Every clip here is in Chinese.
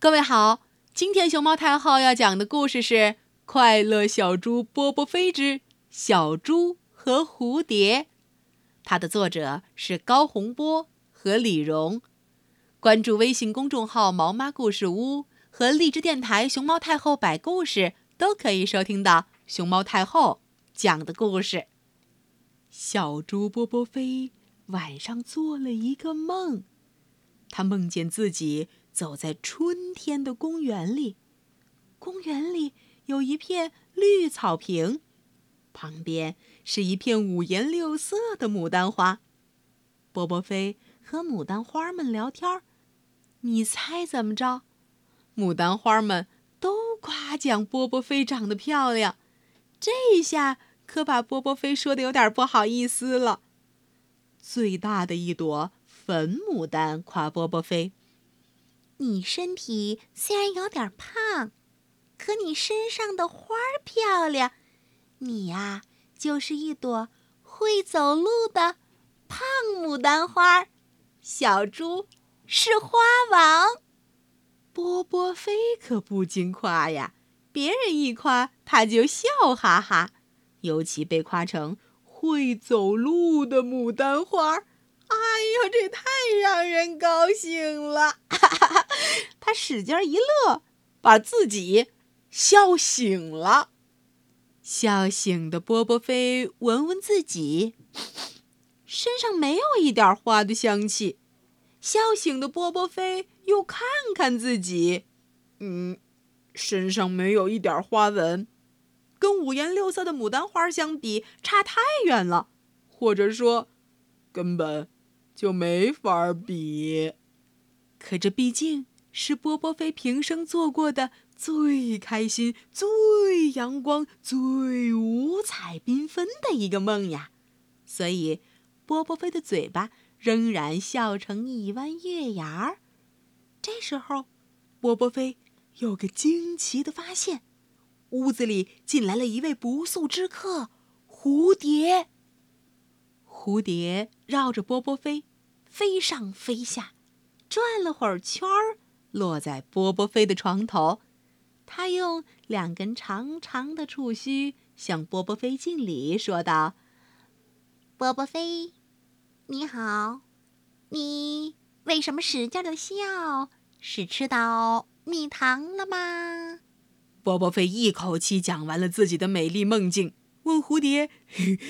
各位好，今天熊猫太后要讲的故事是《快乐小猪波波飞之小猪和蝴蝶》，它的作者是高洪波和李荣。关注微信公众号“毛妈故事屋”和荔枝电台“熊猫太后摆故事”，都可以收听到熊猫太后讲的故事。小猪波波飞晚上做了一个梦，他梦见自己。走在春天的公园里，公园里有一片绿草坪，旁边是一片五颜六色的牡丹花。波波飞和牡丹花们聊天儿你猜怎么着？牡丹花们都夸奖波波飞长得漂亮，这下可把波波飞说的有点不好意思了。最大的一朵粉牡丹夸波波飞。你身体虽然有点胖，可你身上的花儿漂亮。你呀，就是一朵会走路的胖牡丹花。小猪是花王。波波飞可不经夸呀，别人一夸他就笑哈哈，尤其被夸成会走路的牡丹花。哎呦，这太让人高兴了！哈哈，他使劲一乐，把自己笑醒了。笑醒的波波飞闻闻自己，身上没有一点花的香气。笑醒的波波飞又看看自己，嗯，身上没有一点花纹，跟五颜六色的牡丹花相比，差太远了，或者说，根本。就没法比，可这毕竟是波波飞平生做过的最开心、最阳光、最五彩缤纷的一个梦呀，所以波波飞的嘴巴仍然笑成一弯月牙儿。这时候，波波飞有个惊奇的发现：屋子里进来了一位不速之客——蝴蝶。蝴蝶绕着波波飞。飞上飞下，转了会儿圈儿，落在波波飞的床头。他用两根长长的触须向波波飞敬礼，说道：“波波飞，你好，你为什么使劲的笑？是吃到蜜糖了吗？”波波飞一口气讲完了自己的美丽梦境，问蝴蝶：“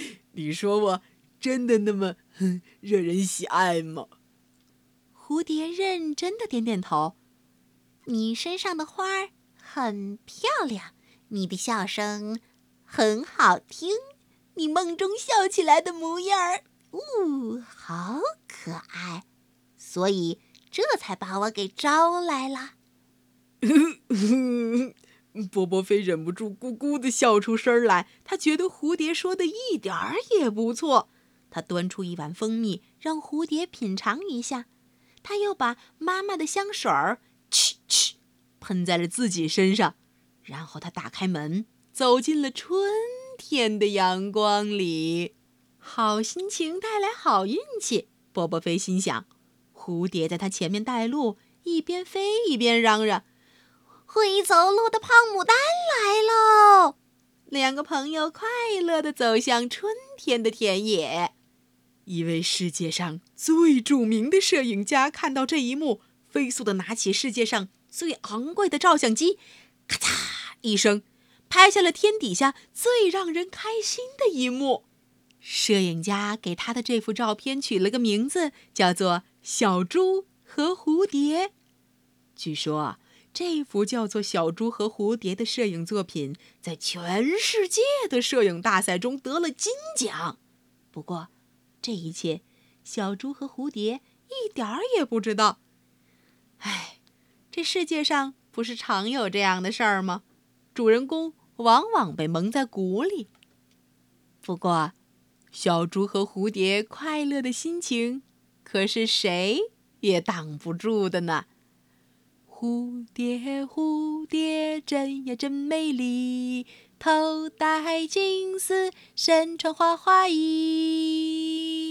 你说我真的那么 ……”惹人喜爱吗？蝴蝶认真的点点头。你身上的花儿很漂亮，你的笑声很好听，你梦中笑起来的模样儿，呜，好可爱，所以这才把我给招来了。波波飞忍不住咕咕的笑出声来，他觉得蝴蝶说的一点儿也不错。他端出一碗蜂蜜，让蝴蝶品尝一下。他又把妈妈的香水儿，嘘嘘，喷在了自己身上。然后他打开门，走进了春天的阳光里。好心情带来好运气，波波飞心想。蝴蝶在他前面带路，一边飞一边嚷嚷：“会走路的胖牡丹来喽！”两个朋友快乐地走向春天的田野。一位世界上最著名的摄影家看到这一幕，飞速地拿起世界上最昂贵的照相机，咔嚓一声，拍下了天底下最让人开心的一幕。摄影家给他的这幅照片取了个名字，叫做《小猪和蝴蝶》。据说，这幅叫做《小猪和蝴蝶》的摄影作品在全世界的摄影大赛中得了金奖。不过，这一切，小猪和蝴蝶一点儿也不知道。唉，这世界上不是常有这样的事儿吗？主人公往往被蒙在鼓里。不过，小猪和蝴蝶快乐的心情，可是谁也挡不住的呢。蝴蝶，蝴蝶，真呀真美丽，头戴金丝，身穿花花衣。